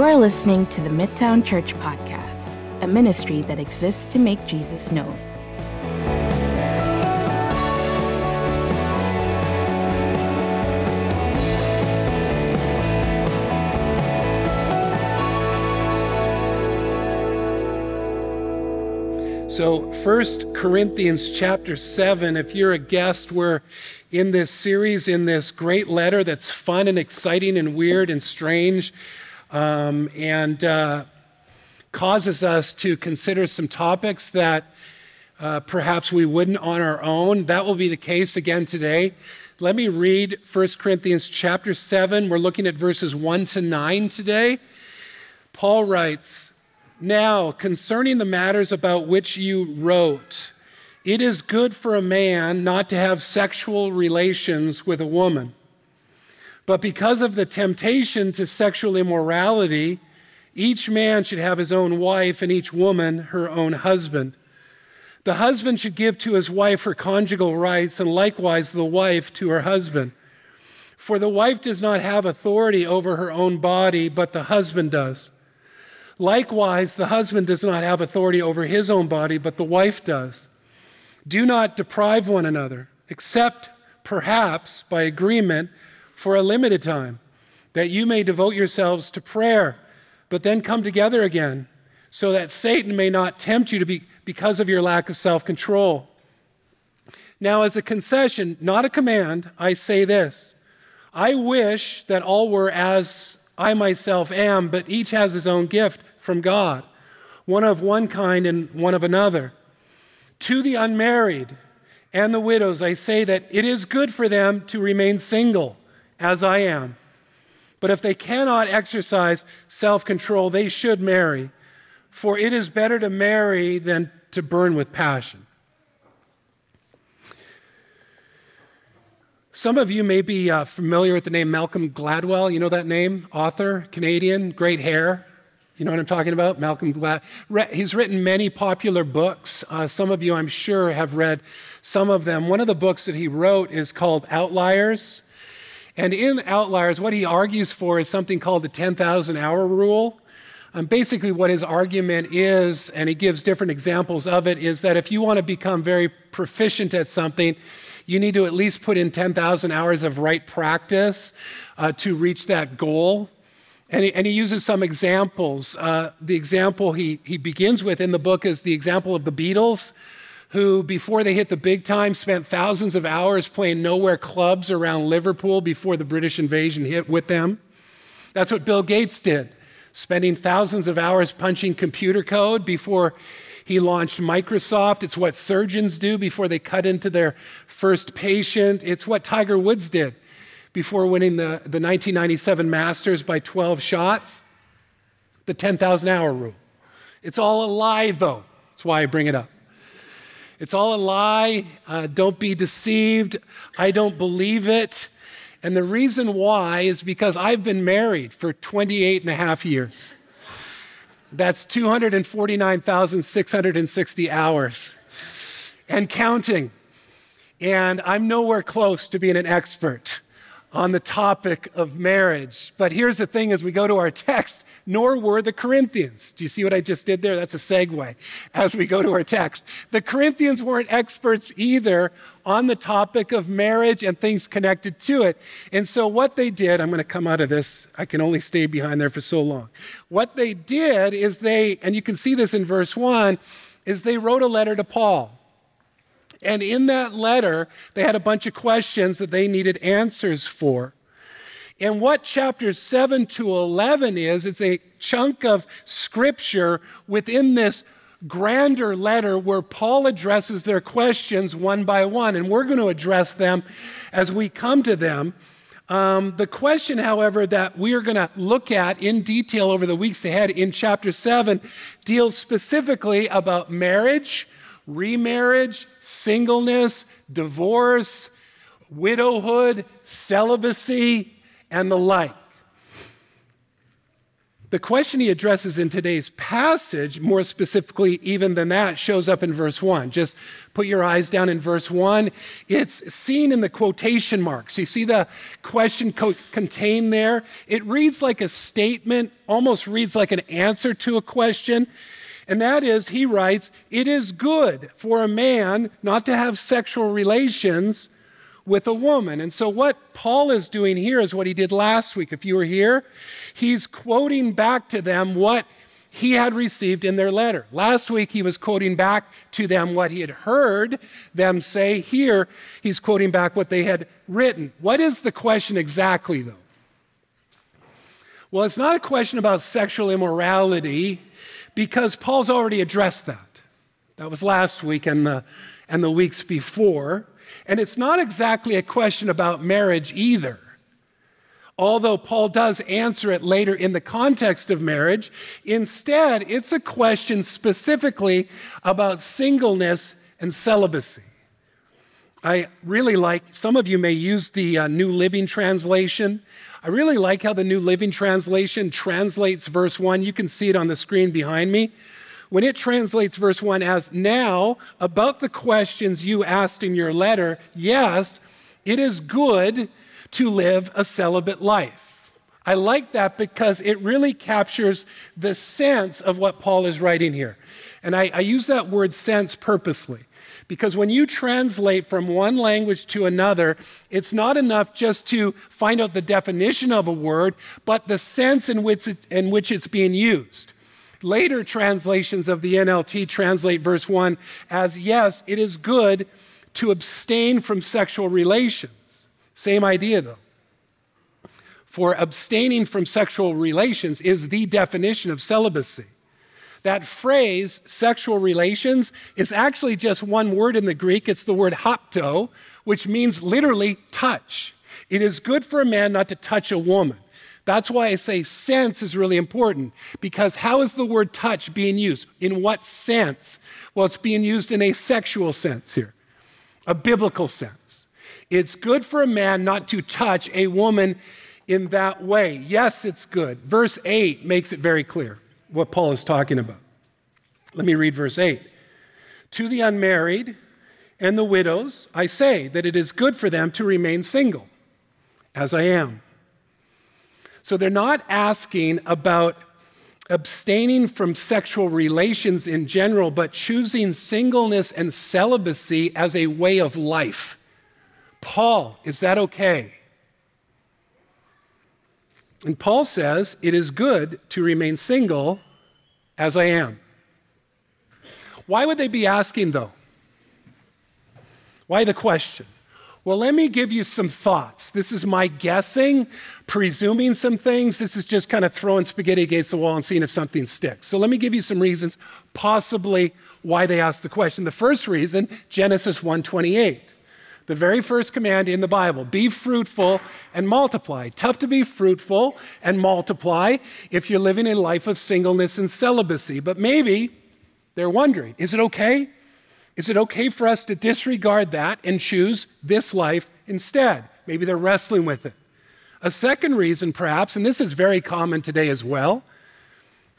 You are listening to the Midtown Church Podcast, a ministry that exists to make Jesus known. So, First Corinthians chapter 7, if you're a guest, we're in this series, in this great letter that's fun and exciting and weird and strange, um, and uh, causes us to consider some topics that uh, perhaps we wouldn't on our own. That will be the case again today. Let me read 1 Corinthians chapter 7. We're looking at verses 1 to 9 today. Paul writes, now, concerning the matters about which you wrote, it is good for a man not to have sexual relations with a woman. But because of the temptation to sexual immorality, each man should have his own wife and each woman her own husband. The husband should give to his wife her conjugal rights, and likewise the wife to her husband. For the wife does not have authority over her own body, but the husband does. Likewise, the husband does not have authority over his own body, but the wife does. Do not deprive one another, except perhaps by agreement for a limited time, that you may devote yourselves to prayer, but then come together again, so that Satan may not tempt you to be because of your lack of self control. Now, as a concession, not a command, I say this I wish that all were as I myself am, but each has his own gift from God, one of one kind and one of another. To the unmarried and the widows, I say that it is good for them to remain single, as I am. But if they cannot exercise self control, they should marry, for it is better to marry than to burn with passion. Some of you may be uh, familiar with the name Malcolm Gladwell. You know that name? Author, Canadian, great hair. You know what I'm talking about? Malcolm Glad. He's written many popular books. Uh, some of you, I'm sure, have read some of them. One of the books that he wrote is called Outliers. And in Outliers, what he argues for is something called the 10,000 hour rule. Um, basically, what his argument is, and he gives different examples of it, is that if you want to become very proficient at something, you need to at least put in 10,000 hours of right practice uh, to reach that goal. And he, and he uses some examples. Uh, the example he, he begins with in the book is the example of the Beatles, who, before they hit the big time, spent thousands of hours playing nowhere clubs around Liverpool before the British invasion hit with them. That's what Bill Gates did, spending thousands of hours punching computer code before he launched Microsoft. It's what surgeons do before they cut into their first patient. It's what Tiger Woods did before winning the, the 1997 Masters by 12 shots? The 10,000 hour rule. It's all a lie, though. That's why I bring it up. It's all a lie. Uh, don't be deceived. I don't believe it. And the reason why is because I've been married for 28 and a half years. That's 249,660 hours and counting. And I'm nowhere close to being an expert on the topic of marriage. But here's the thing as we go to our text, nor were the Corinthians. Do you see what I just did there? That's a segue as we go to our text. The Corinthians weren't experts either on the topic of marriage and things connected to it. And so what they did, I'm going to come out of this, I can only stay behind there for so long. What they did is they, and you can see this in verse 1, is they wrote a letter to Paul. And in that letter, they had a bunch of questions that they needed answers for. And what chapters 7 to 11 is, it's a chunk of scripture within this grander letter where Paul addresses their questions one by one. And we're going to address them as we come to them. Um, the question, however, that we are going to look at in detail over the weeks ahead in chapter 7 deals specifically about marriage remarriage, singleness, divorce, widowhood, celibacy, and the like. The question he addresses in today's passage, more specifically, even than that, shows up in verse 1. Just put your eyes down in verse 1. It's seen in the quotation marks. You see the question co- contained there? It reads like a statement, almost reads like an answer to a question. And that is, he writes, It is good for a man not to have sexual relations with a woman. And so, what Paul is doing here is what he did last week. If you were here, he's quoting back to them what he had received in their letter. Last week, he was quoting back to them what he had heard them say. Here, he's quoting back what they had written. What is the question exactly, though? Well, it's not a question about sexual immorality because Paul's already addressed that. That was last week and the, and the weeks before. And it's not exactly a question about marriage either. Although Paul does answer it later in the context of marriage, instead, it's a question specifically about singleness and celibacy. I really like, some of you may use the uh, New Living Translation. I really like how the New Living Translation translates verse 1. You can see it on the screen behind me when it translates verse 1 as now, about the questions you asked in your letter, yes, it is good to live a celibate life. I like that because it really captures the sense of what Paul is writing here. And I, I use that word sense purposely because when you translate from one language to another, it's not enough just to find out the definition of a word, but the sense in which, it, in which it's being used. Later translations of the NLT translate verse 1 as yes, it is good to abstain from sexual relations. Same idea though. For abstaining from sexual relations is the definition of celibacy. That phrase, sexual relations, is actually just one word in the Greek. It's the word hapto, which means literally touch. It is good for a man not to touch a woman. That's why I say sense is really important because how is the word touch being used? In what sense? Well, it's being used in a sexual sense here, a biblical sense. It's good for a man not to touch a woman in that way. Yes, it's good. Verse 8 makes it very clear what Paul is talking about. Let me read verse 8. To the unmarried and the widows, I say that it is good for them to remain single, as I am. So they're not asking about abstaining from sexual relations in general, but choosing singleness and celibacy as a way of life. Paul, is that okay? And Paul says, It is good to remain single as I am. Why would they be asking, though? Why the question? Well, let me give you some thoughts. This is my guessing, presuming some things. This is just kind of throwing spaghetti against the wall and seeing if something sticks. So let me give you some reasons possibly why they asked the question. The first reason, Genesis 1:28. The very first command in the Bible, be fruitful and multiply. Tough to be fruitful and multiply if you're living a life of singleness and celibacy. But maybe they're wondering, is it okay? Is it okay for us to disregard that and choose this life instead? Maybe they're wrestling with it. A second reason, perhaps, and this is very common today as well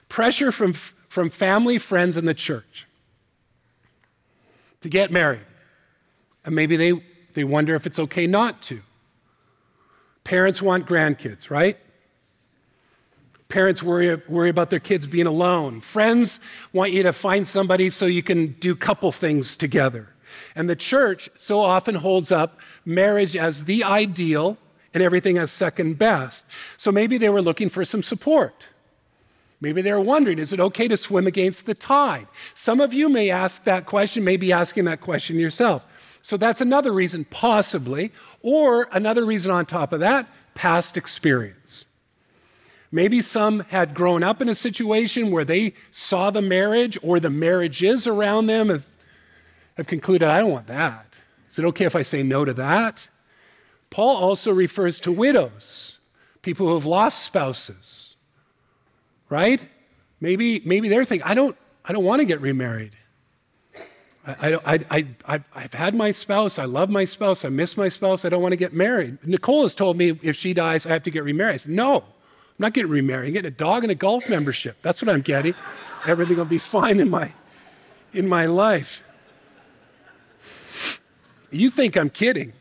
pressure from, from family, friends, and the church to get married. And maybe they, they wonder if it's okay not to. Parents want grandkids, right? Parents worry, worry about their kids being alone. Friends want you to find somebody so you can do couple things together. And the church so often holds up marriage as the ideal and everything as second best. So maybe they were looking for some support. Maybe they were wondering, is it okay to swim against the tide? Some of you may ask that question, may be asking that question yourself. So that's another reason, possibly. Or another reason on top of that, past experience. Maybe some had grown up in a situation where they saw the marriage or the marriages around them and have concluded, I don't want that. Is it okay if I say no to that? Paul also refers to widows, people who have lost spouses, right? Maybe, maybe they're thinking, I don't, I don't want to get remarried. I, I, I, I've had my spouse. I love my spouse. I miss my spouse. I don't want to get married. Nicole has told me if she dies, I have to get remarried. I said, no, I'm not getting remarried. I'm getting a dog and a golf membership. That's what I'm getting. Everything will be fine in my, in my life. You think I'm kidding.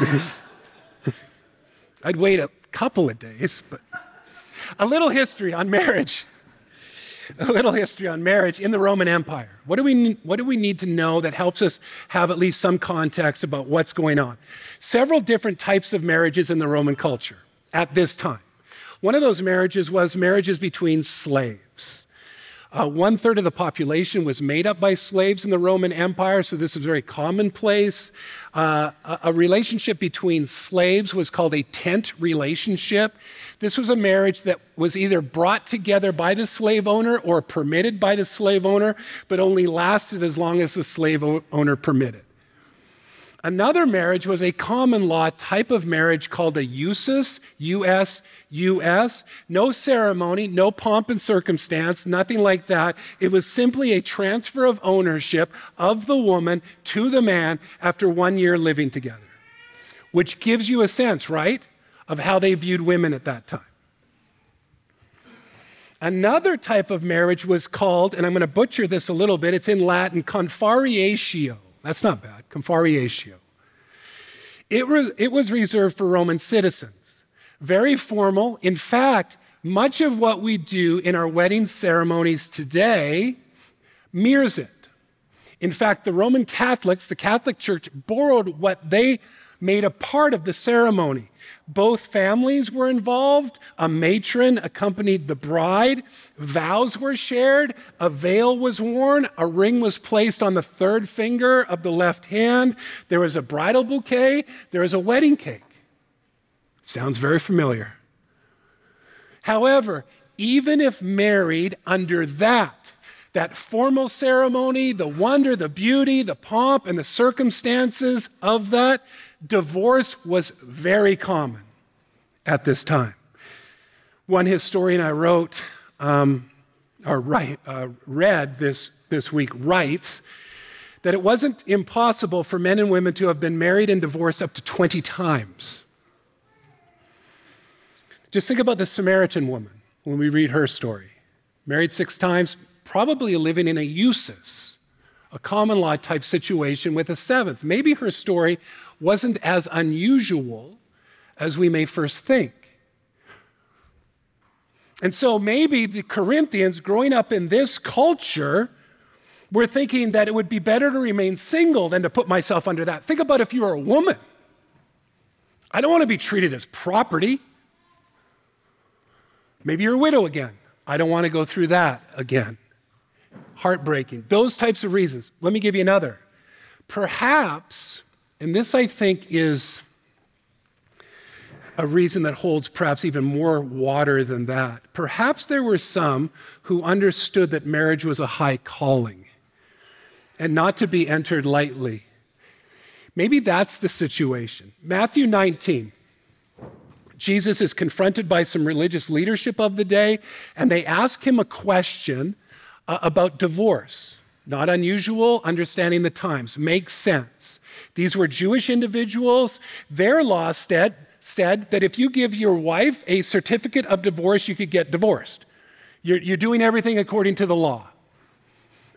I'd wait a couple of days, but a little history on marriage. A little history on marriage in the Roman Empire. What do, we, what do we need to know that helps us have at least some context about what's going on? Several different types of marriages in the Roman culture at this time. One of those marriages was marriages between slaves. Uh, one third of the population was made up by slaves in the Roman Empire, so this was very commonplace. Uh, a, a relationship between slaves was called a tent relationship. This was a marriage that was either brought together by the slave owner or permitted by the slave owner, but only lasted as long as the slave owner permitted. Another marriage was a common law type of marriage called a usus, U-S, U-S. No ceremony, no pomp and circumstance, nothing like that. It was simply a transfer of ownership of the woman to the man after one year living together, which gives you a sense, right, of how they viewed women at that time. Another type of marriage was called, and I'm going to butcher this a little bit, it's in Latin, confarreatio. That's not bad. Confarreatio. It, re- it was reserved for Roman citizens. Very formal. In fact, much of what we do in our wedding ceremonies today mirrors it. In fact, the Roman Catholics, the Catholic Church, borrowed what they made a part of the ceremony. Both families were involved. A matron accompanied the bride. Vows were shared. A veil was worn. A ring was placed on the third finger of the left hand. There was a bridal bouquet. There was a wedding cake. Sounds very familiar. However, even if married under that, that formal ceremony, the wonder, the beauty, the pomp, and the circumstances of that, divorce was very common at this time. One historian I wrote, um, or write, uh, read this, this week, writes that it wasn't impossible for men and women to have been married and divorced up to 20 times. Just think about the Samaritan woman when we read her story. Married six times, probably living in a usus, a common law type situation with a seventh. Maybe her story wasn't as unusual as we may first think. And so maybe the Corinthians, growing up in this culture, were thinking that it would be better to remain single than to put myself under that. Think about if you were a woman. I don't want to be treated as property. Maybe you're a widow again. I don't want to go through that again. Heartbreaking. Those types of reasons. Let me give you another. Perhaps and this, I think, is a reason that holds perhaps even more water than that. Perhaps there were some who understood that marriage was a high calling and not to be entered lightly. Maybe that's the situation. Matthew 19. Jesus is confronted by some religious leadership of the day, and they ask him a question uh, about divorce. Not unusual, understanding the times, makes sense. These were Jewish individuals. Their law said, said that if you give your wife a certificate of divorce, you could get divorced. You're, you're doing everything according to the law.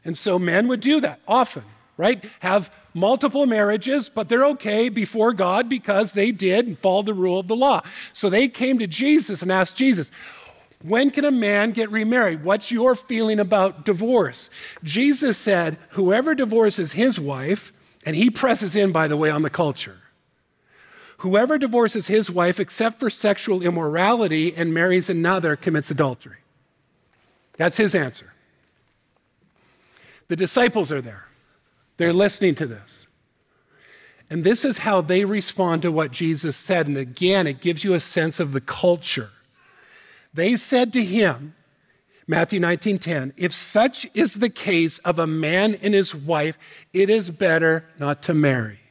And so men would do that often, right? Have multiple marriages, but they're okay before God because they did and followed the rule of the law. So they came to Jesus and asked Jesus, when can a man get remarried? What's your feeling about divorce? Jesus said, Whoever divorces his wife, and he presses in, by the way, on the culture. Whoever divorces his wife except for sexual immorality and marries another commits adultery. That's his answer. The disciples are there, they're listening to this. And this is how they respond to what Jesus said. And again, it gives you a sense of the culture. They said to him, Matthew 19:10, if such is the case of a man and his wife, it is better not to marry.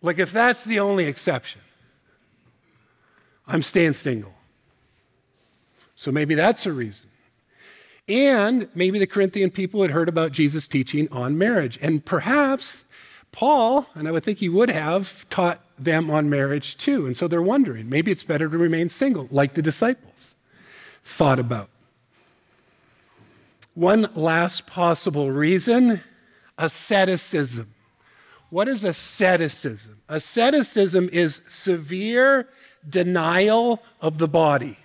Like if that's the only exception, I'm staying single. So maybe that's a reason. And maybe the Corinthian people had heard about Jesus' teaching on marriage. And perhaps Paul, and I would think he would have, taught them on marriage too. And so they're wondering maybe it's better to remain single, like the disciples thought about. One last possible reason asceticism. What is asceticism? Asceticism is severe denial of the body.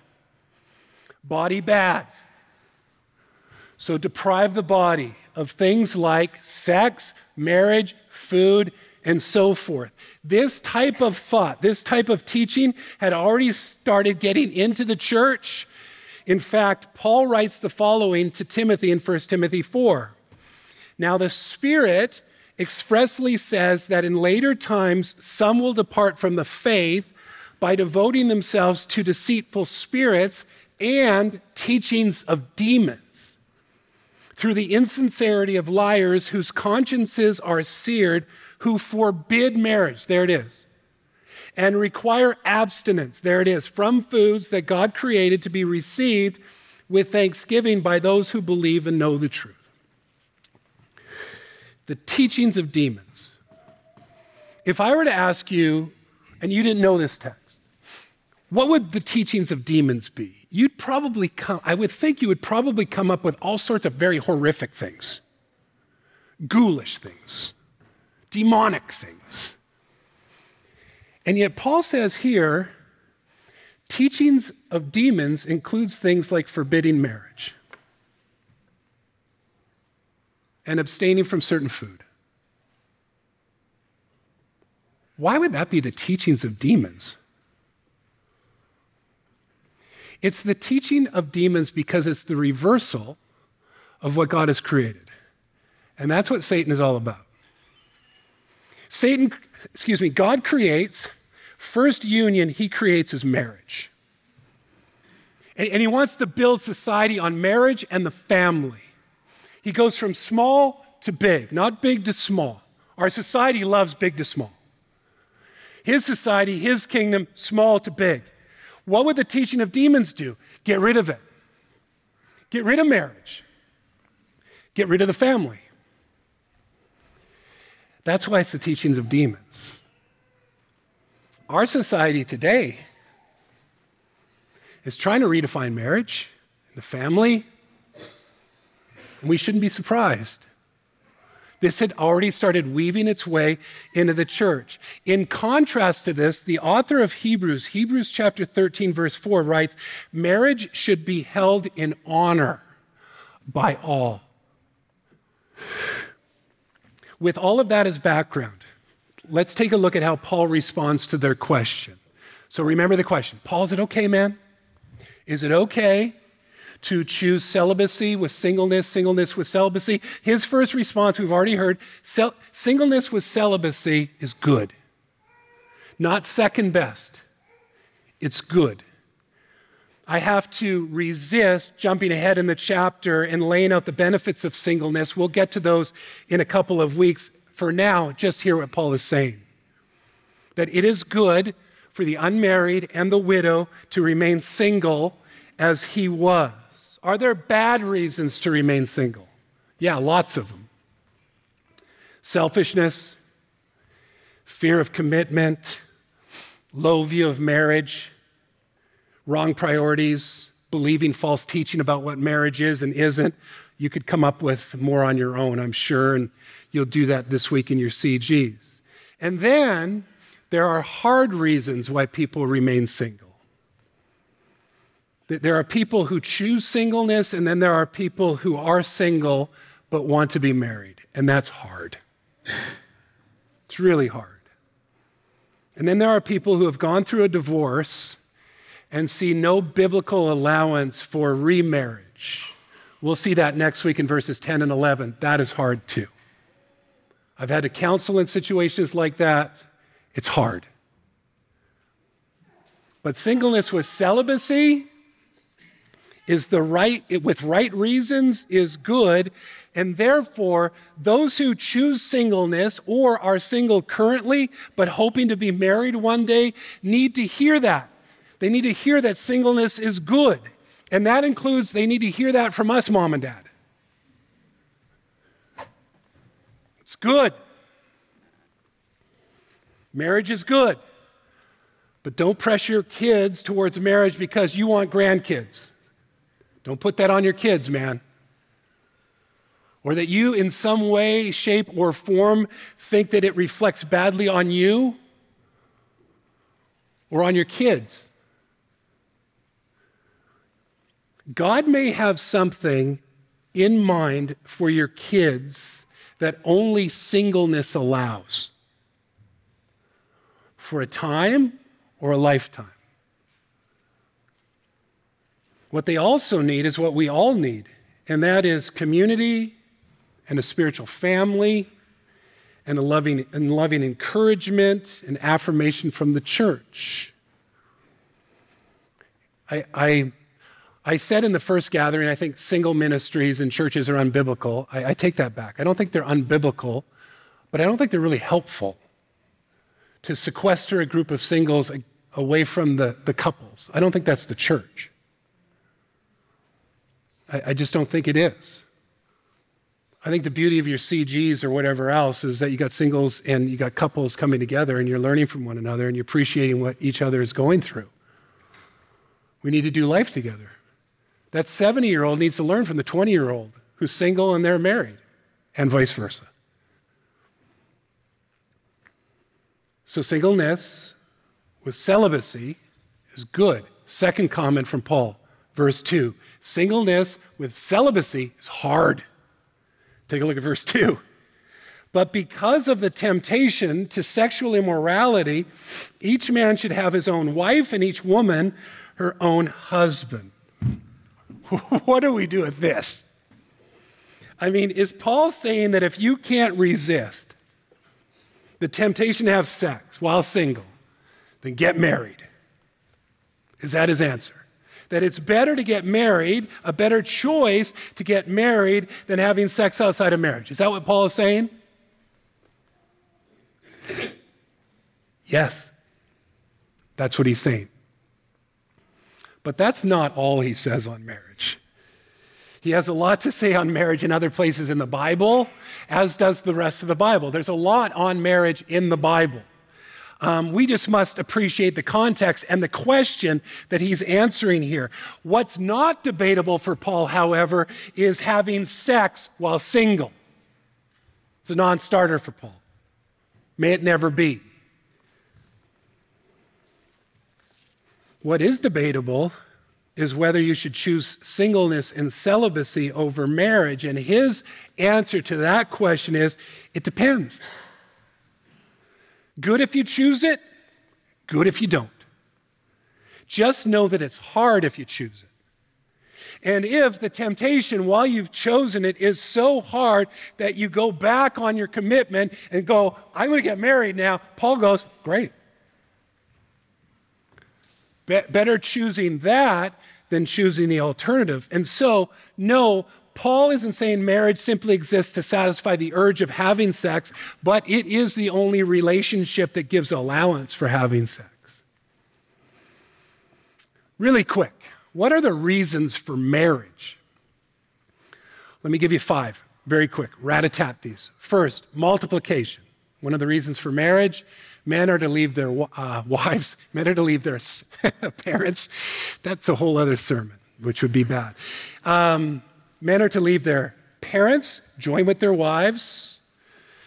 Body bad. So deprive the body of things like sex, marriage, food, and so forth. This type of thought, this type of teaching had already started getting into the church. In fact, Paul writes the following to Timothy in 1 Timothy 4. Now, the Spirit expressly says that in later times some will depart from the faith by devoting themselves to deceitful spirits and teachings of demons. Through the insincerity of liars whose consciences are seared, who forbid marriage, there it is, and require abstinence, there it is, from foods that God created to be received with thanksgiving by those who believe and know the truth. The teachings of demons. If I were to ask you, and you didn't know this text, what would the teachings of demons be? You'd probably come, I would think you would probably come up with all sorts of very horrific things, ghoulish things demonic things. And yet, Paul says here, teachings of demons includes things like forbidding marriage and abstaining from certain food. Why would that be the teachings of demons? It's the teaching of demons because it's the reversal of what God has created. And that's what Satan is all about. Satan, excuse me, God creates, first union he creates is marriage. And, and he wants to build society on marriage and the family. He goes from small to big, not big to small. Our society loves big to small. His society, his kingdom, small to big. What would the teaching of demons do? Get rid of it. Get rid of marriage. Get rid of the family. That's why it's the teachings of demons. Our society today is trying to redefine marriage and the family, and we shouldn't be surprised. This had already started weaving its way into the church. In contrast to this, the author of Hebrews, Hebrews chapter 13, verse 4, writes Marriage should be held in honor by all. With all of that as background, let's take a look at how Paul responds to their question. So remember the question Paul, is it okay, man? Is it okay to choose celibacy with singleness, singleness with celibacy? His first response, we've already heard cel- singleness with celibacy is good, not second best. It's good. I have to resist jumping ahead in the chapter and laying out the benefits of singleness. We'll get to those in a couple of weeks. For now, just hear what Paul is saying that it is good for the unmarried and the widow to remain single as he was. Are there bad reasons to remain single? Yeah, lots of them. Selfishness, fear of commitment, low view of marriage wrong priorities, believing false teaching about what marriage is and isn't. You could come up with more on your own, I'm sure, and you'll do that this week in your CGs. And then there are hard reasons why people remain single. There are people who choose singleness, and then there are people who are single but want to be married, and that's hard. It's really hard. And then there are people who have gone through a divorce and see no biblical allowance for remarriage. We'll see that next week in verses 10 and 11. That is hard too. I've had to counsel in situations like that. It's hard. But singleness with celibacy is the right, with right reasons, is good. And therefore, those who choose singleness or are single currently but hoping to be married one day need to hear that. They need to hear that singleness is good. And that includes, they need to hear that from us, mom and dad. Good. Marriage is good, but don't pressure your kids towards marriage because you want grandkids. Don't put that on your kids, man. Or that you, in some way, shape, or form, think that it reflects badly on you or on your kids. God may have something in mind for your kids that only singleness allows for a time or a lifetime. What they also need is what we all need, and that is community and a spiritual family and a loving, and loving encouragement and affirmation from the church. I, I, I, said in the first gathering, I think single ministries and churches are unbiblical. I, I take that back. I don't think they're unbiblical, but I don't think they're really helpful to sequester a group of singles away from the, the couples. I don't think that's the church. I, I just don't think it is. I think the beauty of your CGs or whatever else is that you got singles and you got couples coming together and you're learning from one another and you're appreciating what each other is going through. We need to do life together. That 70 year old needs to learn from the 20 year old who's single and they're married, and vice versa. So, singleness with celibacy is good. Second comment from Paul, verse 2 Singleness with celibacy is hard. Take a look at verse 2. But because of the temptation to sexual immorality, each man should have his own wife and each woman her own husband. what do we do with this? I mean, is Paul saying that if you can't resist the temptation to have sex while single, then get married? Is that his answer? that it's better to get married, a better choice to get married than having sex outside of marriage. Is that what Paul is saying? Yes. That's what he's saying. But that's not all he says on marriage. He has a lot to say on marriage in other places in the Bible, as does the rest of the Bible. There's a lot on marriage in the Bible. Um, we just must appreciate the context and the question that he's answering here. What's not debatable for Paul, however, is having sex while single. It's a non starter for Paul. May it never be. What is debatable is whether you should choose singleness and celibacy over marriage. And his answer to that question is it depends. Good if you choose it, good if you don't. Just know that it's hard if you choose it. And if the temptation while you've chosen it is so hard that you go back on your commitment and go, I'm going to get married now, Paul goes, Great. Be- better choosing that than choosing the alternative. And so, no, Paul isn't saying marriage simply exists to satisfy the urge of having sex, but it is the only relationship that gives allowance for having sex. Really quick, what are the reasons for marriage? Let me give you five, very quick. Rat a tat these. First, multiplication. One of the reasons for marriage men are to leave their uh, wives, men are to leave their parents. That's a whole other sermon, which would be bad. Um, Men are to leave their parents, join with their wives,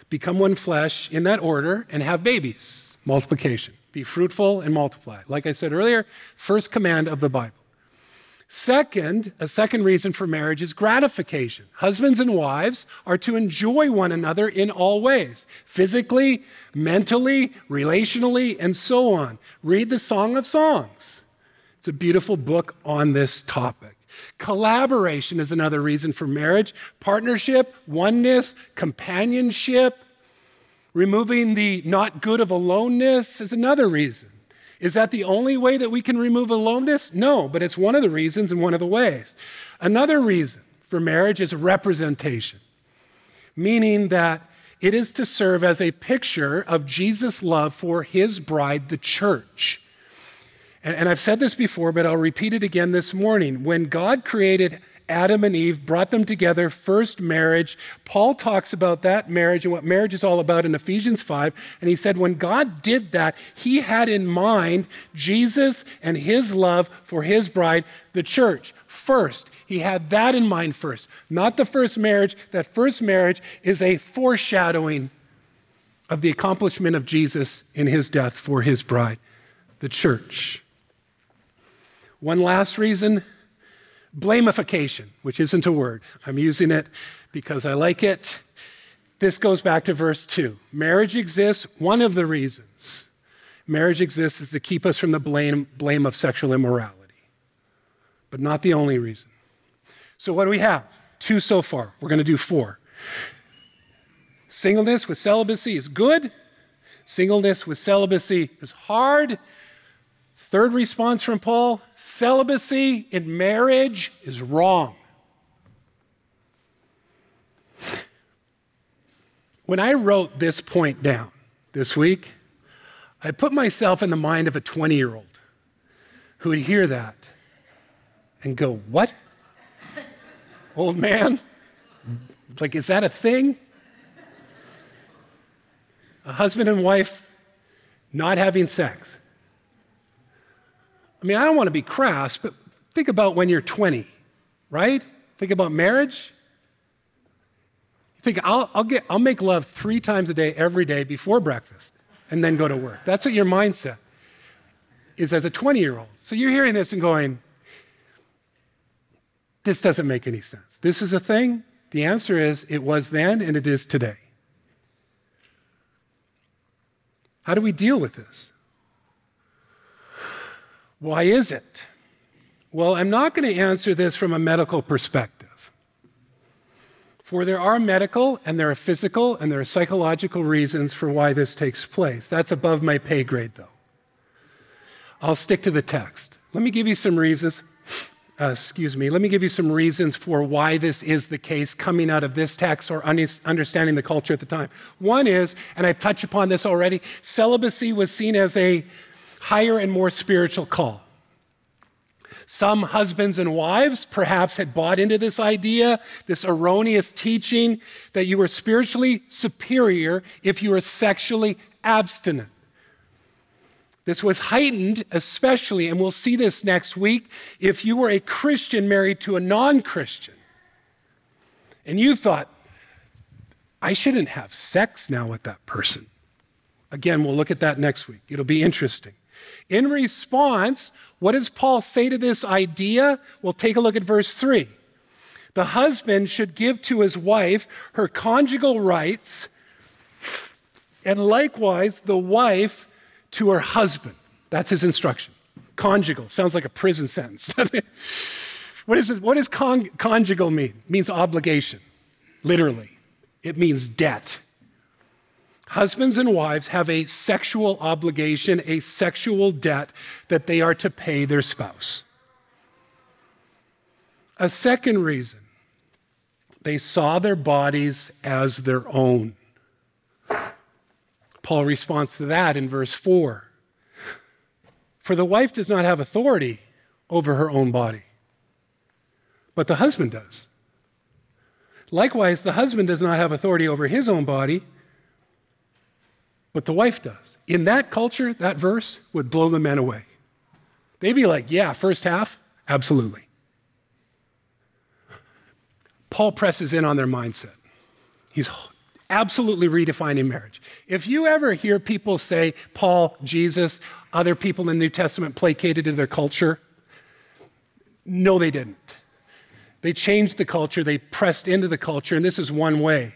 become one flesh in that order, and have babies. Multiplication. Be fruitful and multiply. Like I said earlier, first command of the Bible. Second, a second reason for marriage is gratification. Husbands and wives are to enjoy one another in all ways physically, mentally, relationally, and so on. Read the Song of Songs. It's a beautiful book on this topic. Collaboration is another reason for marriage. Partnership, oneness, companionship, removing the not good of aloneness is another reason. Is that the only way that we can remove aloneness? No, but it's one of the reasons and one of the ways. Another reason for marriage is representation, meaning that it is to serve as a picture of Jesus' love for his bride, the church. And, and I've said this before, but I'll repeat it again this morning. When God created Adam and Eve, brought them together, first marriage. Paul talks about that marriage and what marriage is all about in Ephesians 5. And he said, when God did that, he had in mind Jesus and his love for his bride, the church. First, he had that in mind first, not the first marriage. That first marriage is a foreshadowing of the accomplishment of Jesus in his death for his bride, the church. One last reason blamification, which isn't a word. I'm using it because I like it. This goes back to verse 2. Marriage exists, one of the reasons marriage exists is to keep us from the blame, blame of sexual immorality, but not the only reason. So, what do we have? Two so far. We're going to do four. Singleness with celibacy is good. Singleness with celibacy is hard. Third response from Paul celibacy in marriage is wrong. When I wrote this point down this week, I put myself in the mind of a 20 year old who would hear that and go, What? Old man? Like, is that a thing? a husband and wife not having sex. I mean, I don't want to be crass, but think about when you're 20, right? Think about marriage. You think, I'll, I'll, get, I'll make love three times a day, every day before breakfast, and then go to work. That's what your mindset is as a 20 year old. So you're hearing this and going, this doesn't make any sense. This is a thing. The answer is it was then and it is today. How do we deal with this? Why is it? Well, I'm not going to answer this from a medical perspective. For there are medical and there are physical and there are psychological reasons for why this takes place. That's above my pay grade, though. I'll stick to the text. Let me give you some reasons uh, excuse me, let me give you some reasons for why this is the case coming out of this text or un- understanding the culture at the time. One is, and I've touched upon this already, celibacy was seen as a higher and more spiritual call. Some husbands and wives perhaps had bought into this idea, this erroneous teaching that you were spiritually superior if you were sexually abstinent. This was heightened, especially, and we'll see this next week, if you were a Christian married to a non Christian. And you thought, I shouldn't have sex now with that person. Again, we'll look at that next week. It'll be interesting. In response, what does Paul say to this idea? We'll take a look at verse 3. The husband should give to his wife her conjugal rights, and likewise, the wife to her husband. That's his instruction. Conjugal sounds like a prison sentence. what, is it, what does con- conjugal mean? It means obligation, literally. It means debt. Husbands and wives have a sexual obligation, a sexual debt that they are to pay their spouse. A second reason, they saw their bodies as their own. Paul responds to that in verse 4. For the wife does not have authority over her own body, but the husband does. Likewise, the husband does not have authority over his own body, but the wife does. In that culture, that verse would blow the men away. They'd be like, yeah, first half, absolutely. Paul presses in on their mindset. He's absolutely redefining marriage. If you ever hear people say, Paul, Jesus, other people in the New Testament placated to their culture, no, they didn't. They changed the culture, they pressed into the culture, and this is one way.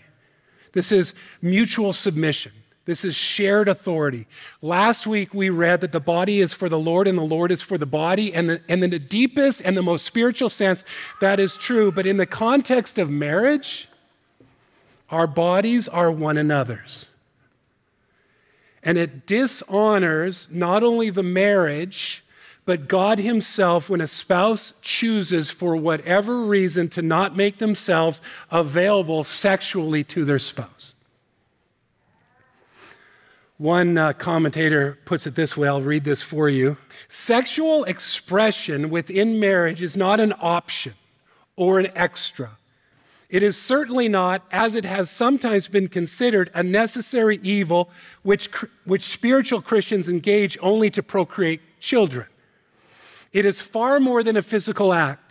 This is mutual submission. This is shared authority. Last week we read that the body is for the Lord and the Lord is for the body. And, the, and in the deepest and the most spiritual sense, that is true. But in the context of marriage, our bodies are one another's. And it dishonors not only the marriage, but God Himself when a spouse chooses, for whatever reason, to not make themselves available sexually to their spouse. One uh, commentator puts it this way I'll read this for you. Sexual expression within marriage is not an option or an extra. It is certainly not, as it has sometimes been considered, a necessary evil which, which spiritual Christians engage only to procreate children. It is far more than a physical act.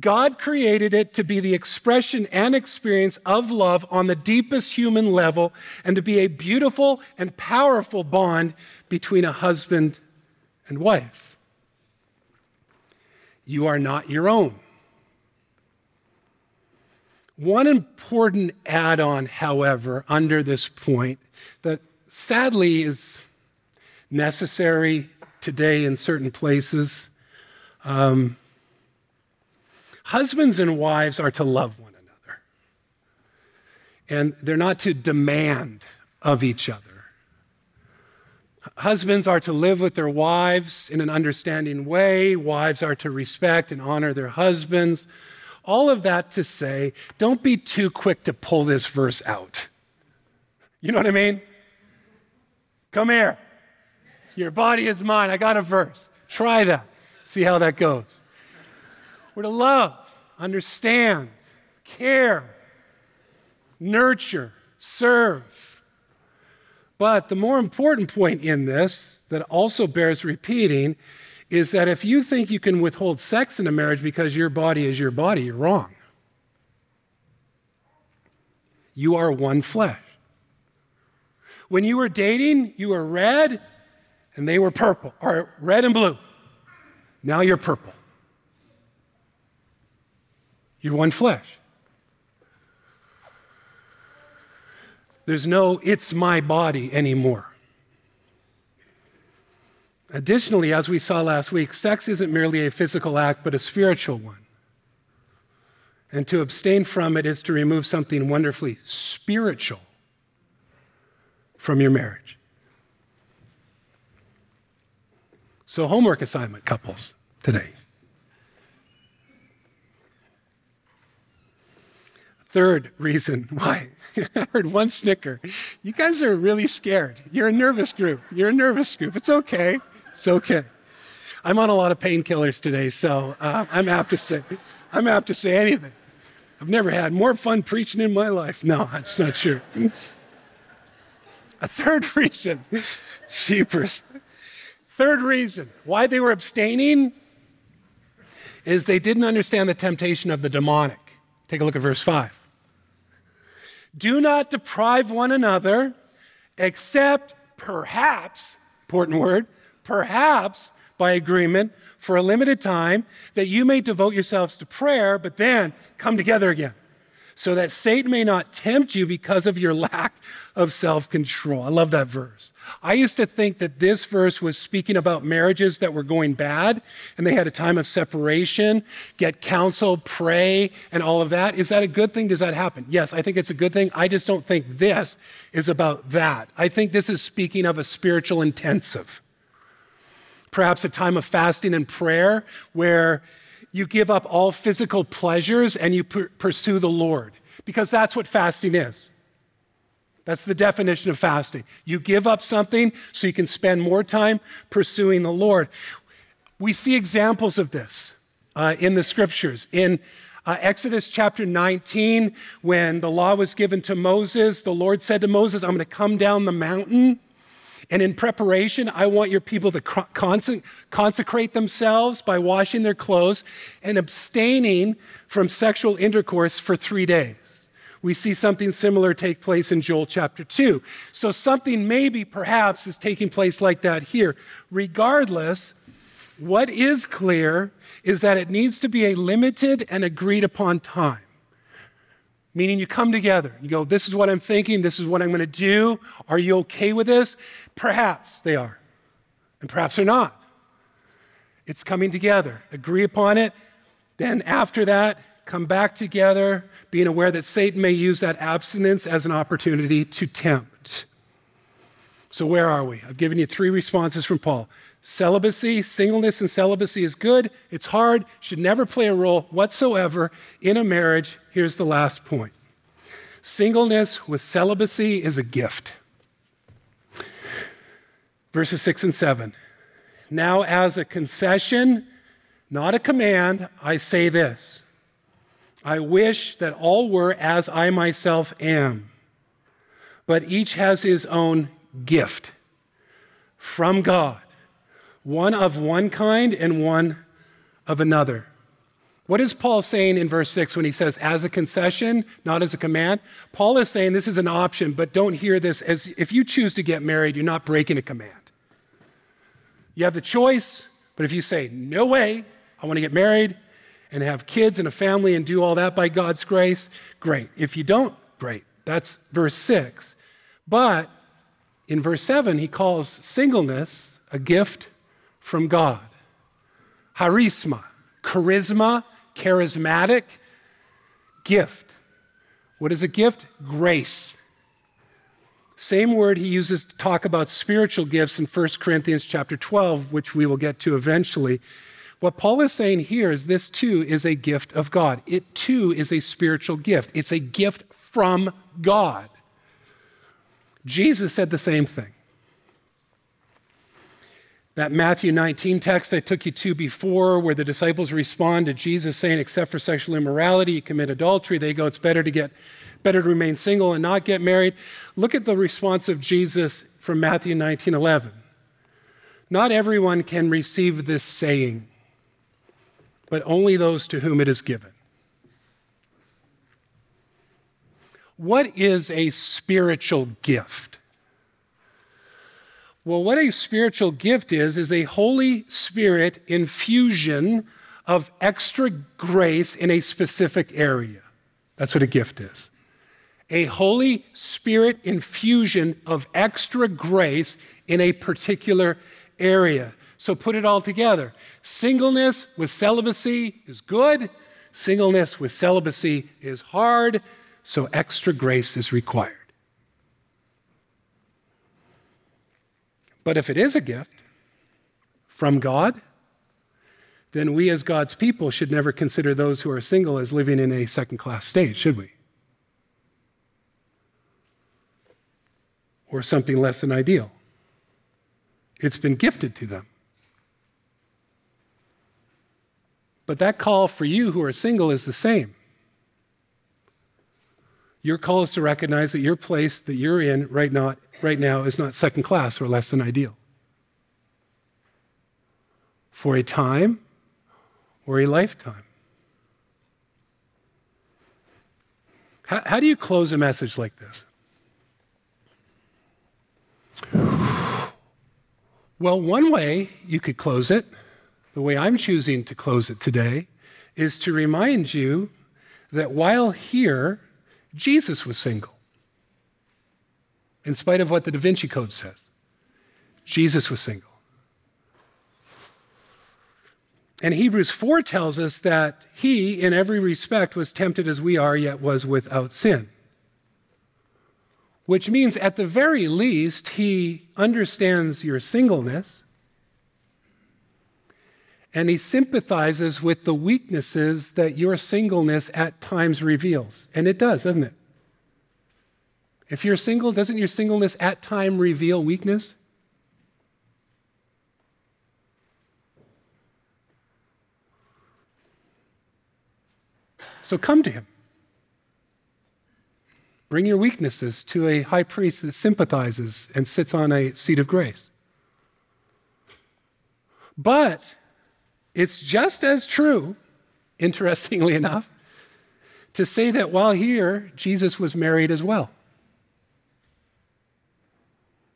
God created it to be the expression and experience of love on the deepest human level and to be a beautiful and powerful bond between a husband and wife. You are not your own. One important add on, however, under this point that sadly is necessary today in certain places. Um, husbands and wives are to love one another, and they're not to demand of each other. Husbands are to live with their wives in an understanding way. Wives are to respect and honor their husbands. All of that to say, don't be too quick to pull this verse out. You know what I mean? Come here. Your body is mine. I got a verse. Try that. See how that goes. We're to love, understand, care, nurture, serve. But the more important point in this that also bears repeating is that if you think you can withhold sex in a marriage because your body is your body, you're wrong. You are one flesh. When you were dating, you were red and they were purple, or red and blue. Now you're purple. You're one flesh. There's no it's my body anymore. Additionally, as we saw last week, sex isn't merely a physical act, but a spiritual one. And to abstain from it is to remove something wonderfully spiritual from your marriage. So, homework assignment, couples, today. Third reason why. I heard one snicker. You guys are really scared. You're a nervous group. You're a nervous group. It's okay. It's okay. I'm on a lot of painkillers today, so uh, I'm apt to say, I'm apt to say anything. I've never had more fun preaching in my life. No, that's not true. A third reason, sheepers. Third reason why they were abstaining is they didn't understand the temptation of the demonic. Take a look at verse 5. Do not deprive one another, except perhaps, important word, perhaps by agreement for a limited time, that you may devote yourselves to prayer, but then come together again so that Satan may not tempt you because of your lack of self control. I love that verse. I used to think that this verse was speaking about marriages that were going bad and they had a time of separation, get counsel, pray, and all of that. Is that a good thing? Does that happen? Yes, I think it's a good thing. I just don't think this is about that. I think this is speaking of a spiritual intensive. Perhaps a time of fasting and prayer where you give up all physical pleasures and you per- pursue the Lord, because that's what fasting is. That's the definition of fasting. You give up something so you can spend more time pursuing the Lord. We see examples of this uh, in the scriptures. In uh, Exodus chapter 19, when the law was given to Moses, the Lord said to Moses, I'm going to come down the mountain and in preparation, I want your people to consecrate themselves by washing their clothes and abstaining from sexual intercourse for three days. We see something similar take place in Joel chapter 2. So, something maybe perhaps is taking place like that here. Regardless, what is clear is that it needs to be a limited and agreed upon time meaning you come together. You go, This is what I'm thinking. This is what I'm going to do. Are you okay with this? Perhaps they are, and perhaps they're not. It's coming together. Agree upon it. Then, after that, come back together, being aware that Satan may use that abstinence as an opportunity to tempt. So, where are we? I've given you three responses from Paul. Celibacy, singleness and celibacy is good. It's hard, should never play a role whatsoever in a marriage. Here's the last point singleness with celibacy is a gift. Verses 6 and 7. Now, as a concession, not a command, I say this I wish that all were as I myself am, but each has his own gift from God, one of one kind and one of another. What is Paul saying in verse 6 when he says, as a concession, not as a command? Paul is saying this is an option, but don't hear this as if you choose to get married, you're not breaking a command. You have the choice, but if you say, no way, I want to get married and have kids and a family and do all that by God's grace, great. If you don't, great. That's verse 6. But in verse 7, he calls singleness a gift from God. Charisma, charisma charismatic gift. What is a gift? Grace. Same word he uses to talk about spiritual gifts in 1 Corinthians chapter 12, which we will get to eventually. What Paul is saying here is this too is a gift of God. It too is a spiritual gift. It's a gift from God. Jesus said the same thing. That Matthew 19 text I took you to before, where the disciples respond to Jesus saying, except for sexual immorality, you commit adultery. They go, it's better to get better to remain single and not get married. Look at the response of Jesus from Matthew 19 11. Not everyone can receive this saying, but only those to whom it is given. What is a spiritual gift? Well, what a spiritual gift is, is a Holy Spirit infusion of extra grace in a specific area. That's what a gift is. A Holy Spirit infusion of extra grace in a particular area. So put it all together. Singleness with celibacy is good, singleness with celibacy is hard, so extra grace is required. But if it is a gift from God, then we as God's people should never consider those who are single as living in a second class state, should we? Or something less than ideal. It's been gifted to them. But that call for you who are single is the same. Your call is to recognize that your place that you're in right now, right now is not second class or less than ideal. For a time or a lifetime. How, how do you close a message like this? Well, one way you could close it, the way I'm choosing to close it today, is to remind you that while here, Jesus was single, in spite of what the Da Vinci Code says. Jesus was single. And Hebrews 4 tells us that he, in every respect, was tempted as we are, yet was without sin. Which means, at the very least, he understands your singleness and he sympathizes with the weaknesses that your singleness at times reveals. And it does, doesn't it? If you're single, doesn't your singleness at time reveal weakness? So come to him. Bring your weaknesses to a high priest that sympathizes and sits on a seat of grace. But it's just as true, interestingly enough, to say that while here, Jesus was married as well.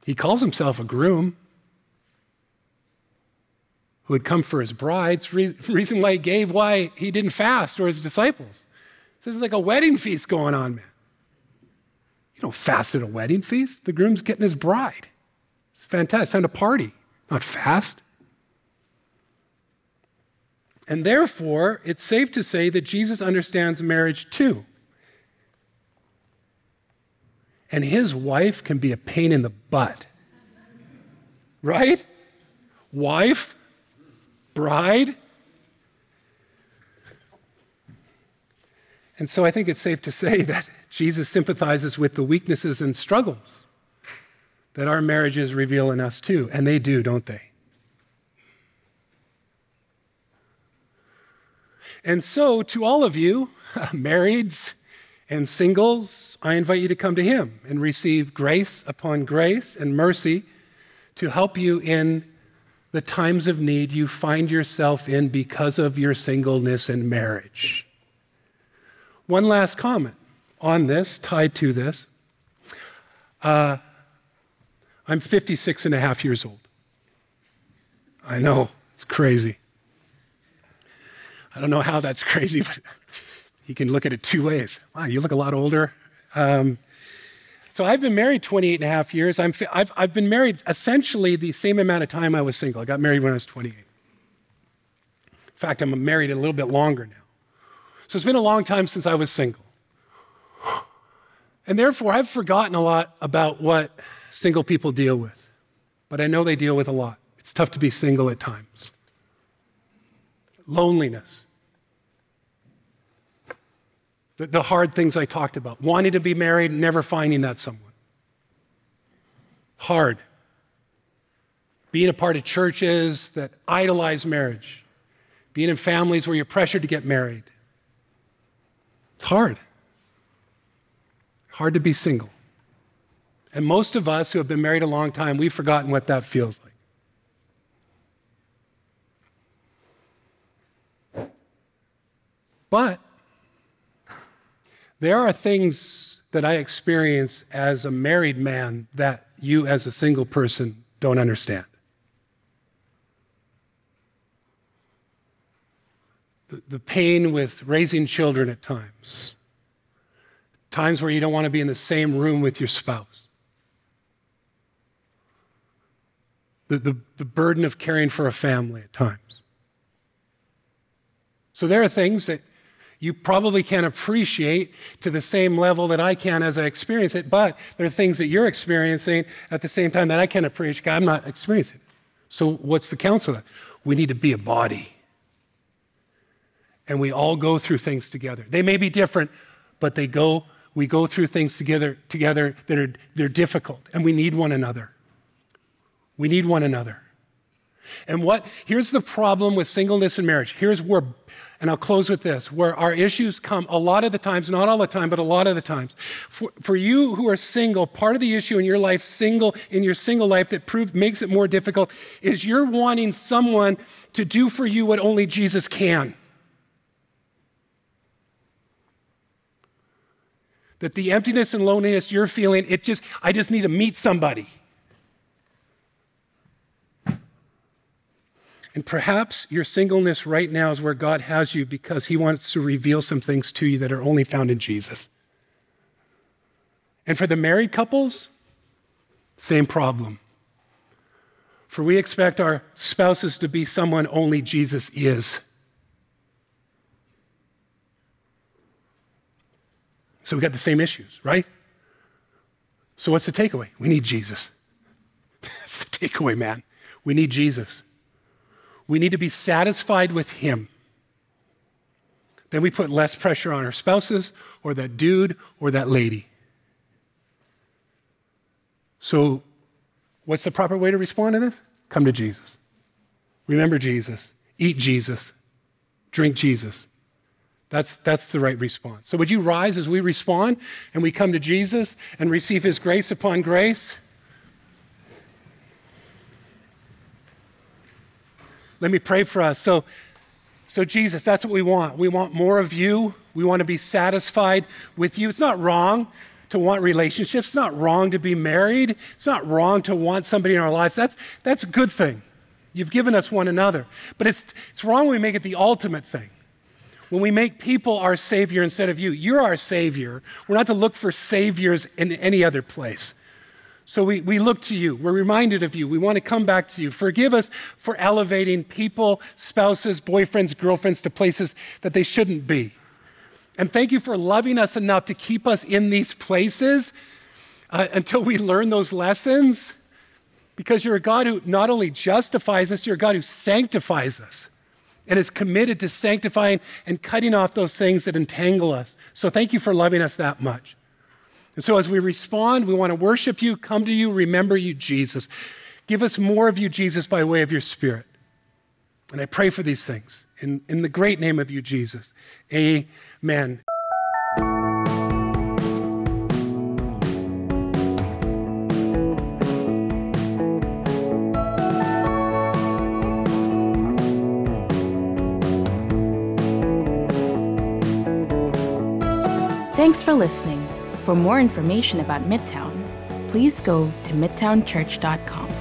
He calls himself a groom who had come for his bride's reason why he gave why he didn't fast or his disciples. This is like a wedding feast going on, man. You don't fast at a wedding feast. The groom's getting his bride. It's fantastic. It's time to party, not fast. And therefore, it's safe to say that Jesus understands marriage too. And his wife can be a pain in the butt. Right? Wife, bride. And so I think it's safe to say that Jesus sympathizes with the weaknesses and struggles that our marriages reveal in us too. And they do, don't they? And so, to all of you, marrieds and singles, I invite you to come to Him and receive grace upon grace and mercy to help you in the times of need you find yourself in because of your singleness and marriage. One last comment on this, tied to this. Uh, I'm 56 and a half years old. I know, it's crazy. I don't know how that's crazy, but you can look at it two ways. Wow, you look a lot older. Um, so I've been married 28 and a half years. i have I've been married essentially the same amount of time I was single. I got married when I was 28. In fact, I'm married a little bit longer now. So it's been a long time since I was single. And therefore, I've forgotten a lot about what single people deal with. But I know they deal with a lot. It's tough to be single at times. Loneliness, the, the hard things I talked about. Wanting to be married, never finding that someone. Hard. Being a part of churches that idolize marriage. Being in families where you're pressured to get married. It's hard. Hard to be single. And most of us who have been married a long time, we've forgotten what that feels like. But there are things that I experience as a married man that you, as a single person, don't understand. The, pain with raising children at times, times where you don't want to be in the same room with your spouse. The, the, the, burden of caring for a family at times. So there are things that you probably can't appreciate to the same level that I can as I experience it, but there are things that you're experiencing at the same time that I can't appreciate. Because I'm not experiencing. So, what's the counsel? We need to be a body. And we all go through things together. They may be different, but they go, we go through things together, together that are they're difficult, and we need one another. We need one another. And what here's the problem with singleness and marriage. Here's where and I'll close with this where our issues come a lot of the times, not all the time, but a lot of the times. For, for you who are single, part of the issue in your life, single, in your single life that prove, makes it more difficult is you're wanting someone to do for you what only Jesus can. That the emptiness and loneliness you're feeling, it just, I just need to meet somebody. And perhaps your singleness right now is where God has you because He wants to reveal some things to you that are only found in Jesus. And for the married couples, same problem. For we expect our spouses to be someone only Jesus is. So we got the same issues, right? So what's the takeaway? We need Jesus. That's the takeaway, man. We need Jesus. We need to be satisfied with Him. Then we put less pressure on our spouses or that dude or that lady. So, what's the proper way to respond to this? Come to Jesus. Remember Jesus. Eat Jesus. Drink Jesus. That's, that's the right response. So, would you rise as we respond and we come to Jesus and receive His grace upon grace? Let me pray for us. So, so, Jesus, that's what we want. We want more of you. We want to be satisfied with you. It's not wrong to want relationships. It's not wrong to be married. It's not wrong to want somebody in our lives. That's, that's a good thing. You've given us one another. But it's, it's wrong when we make it the ultimate thing. When we make people our Savior instead of you. You're our Savior. We're not to look for Saviors in any other place. So we, we look to you. We're reminded of you. We want to come back to you. Forgive us for elevating people, spouses, boyfriends, girlfriends to places that they shouldn't be. And thank you for loving us enough to keep us in these places uh, until we learn those lessons. Because you're a God who not only justifies us, you're a God who sanctifies us and is committed to sanctifying and cutting off those things that entangle us. So thank you for loving us that much. And so as we respond, we want to worship you, come to you, remember you, Jesus. Give us more of you, Jesus, by way of your Spirit. And I pray for these things in, in the great name of you, Jesus. Amen. Thanks for listening. For more information about Midtown, please go to midtownchurch.com.